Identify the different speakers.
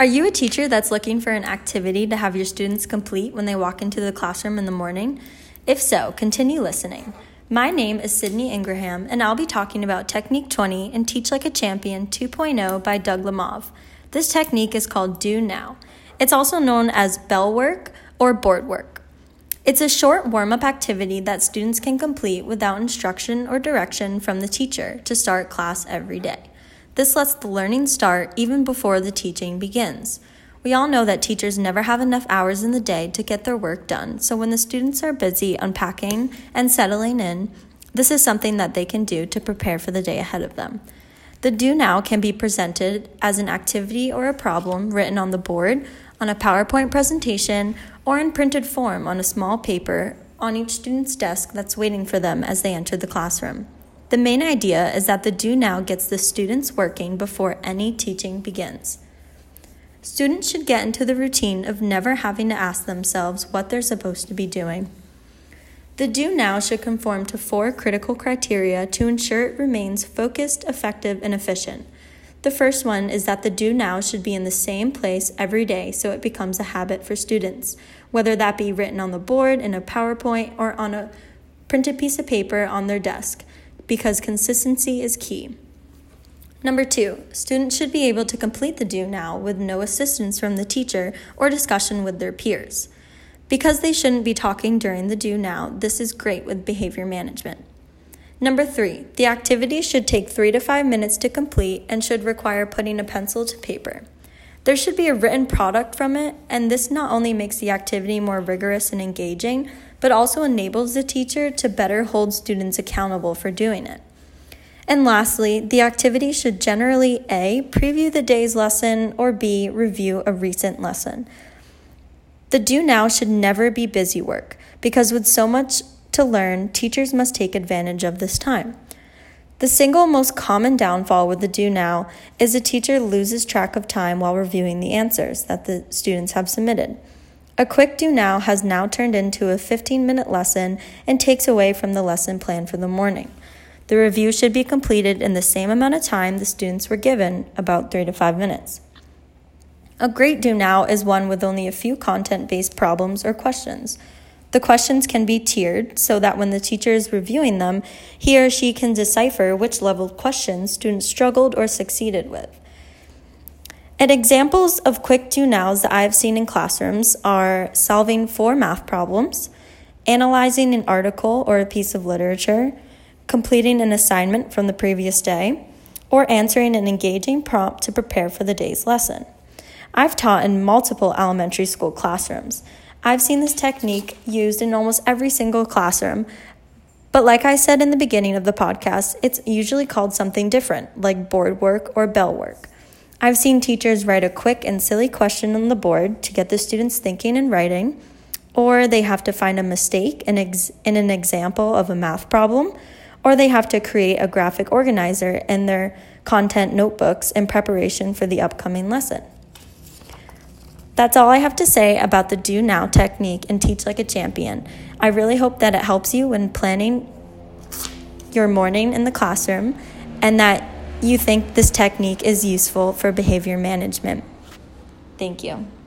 Speaker 1: Are you a teacher that's looking for an activity to have your students complete when they walk into the classroom in the morning? If so, continue listening. My name is Sydney Ingraham, and I'll be talking about Technique 20 and Teach Like a Champion 2.0 by Doug Lemov. This technique is called Do Now. It's also known as bell work or board work. It's a short warm up activity that students can complete without instruction or direction from the teacher to start class every day. This lets the learning start even before the teaching begins. We all know that teachers never have enough hours in the day to get their work done, so when the students are busy unpacking and settling in, this is something that they can do to prepare for the day ahead of them. The do now can be presented as an activity or a problem written on the board, on a PowerPoint presentation, or in printed form on a small paper on each student's desk that's waiting for them as they enter the classroom. The main idea is that the do now gets the students working before any teaching begins. Students should get into the routine of never having to ask themselves what they're supposed to be doing. The do now should conform to four critical criteria to ensure it remains focused, effective, and efficient. The first one is that the do now should be in the same place every day so it becomes a habit for students, whether that be written on the board, in a PowerPoint, or on a printed piece of paper on their desk because consistency is key. Number two, students should be able to complete the do now with no assistance from the teacher or discussion with their peers. Because they shouldn't be talking during the do now, this is great with behavior management. Number three, the activity should take three to five minutes to complete and should require putting a pencil to paper. There should be a written product from it, and this not only makes the activity more rigorous and engaging, but also enables the teacher to better hold students accountable for doing it. And lastly, the activity should generally A, preview the day's lesson, or B, review a recent lesson. The do now should never be busy work, because with so much to learn, teachers must take advantage of this time. The single most common downfall with the do now is a teacher loses track of time while reviewing the answers that the students have submitted. A quick do now has now turned into a 15 minute lesson and takes away from the lesson plan for the morning. The review should be completed in the same amount of time the students were given, about 3 to 5 minutes. A great do now is one with only a few content based problems or questions. The questions can be tiered so that when the teacher is reviewing them, he or she can decipher which level questions students struggled or succeeded with. And examples of quick do nows that I've seen in classrooms are solving four math problems, analyzing an article or a piece of literature, completing an assignment from the previous day, or answering an engaging prompt to prepare for the day's lesson. I've taught in multiple elementary school classrooms. I've seen this technique used in almost every single classroom, but like I said in the beginning of the podcast, it's usually called something different, like board work or bell work. I've seen teachers write a quick and silly question on the board to get the students thinking and writing, or they have to find a mistake in, ex- in an example of a math problem, or they have to create a graphic organizer in their content notebooks in preparation for the upcoming lesson. That's all I have to say about the do now technique and teach like a champion. I really hope that it helps you when planning your morning in the classroom and that you think this technique is useful for behavior management. Thank you.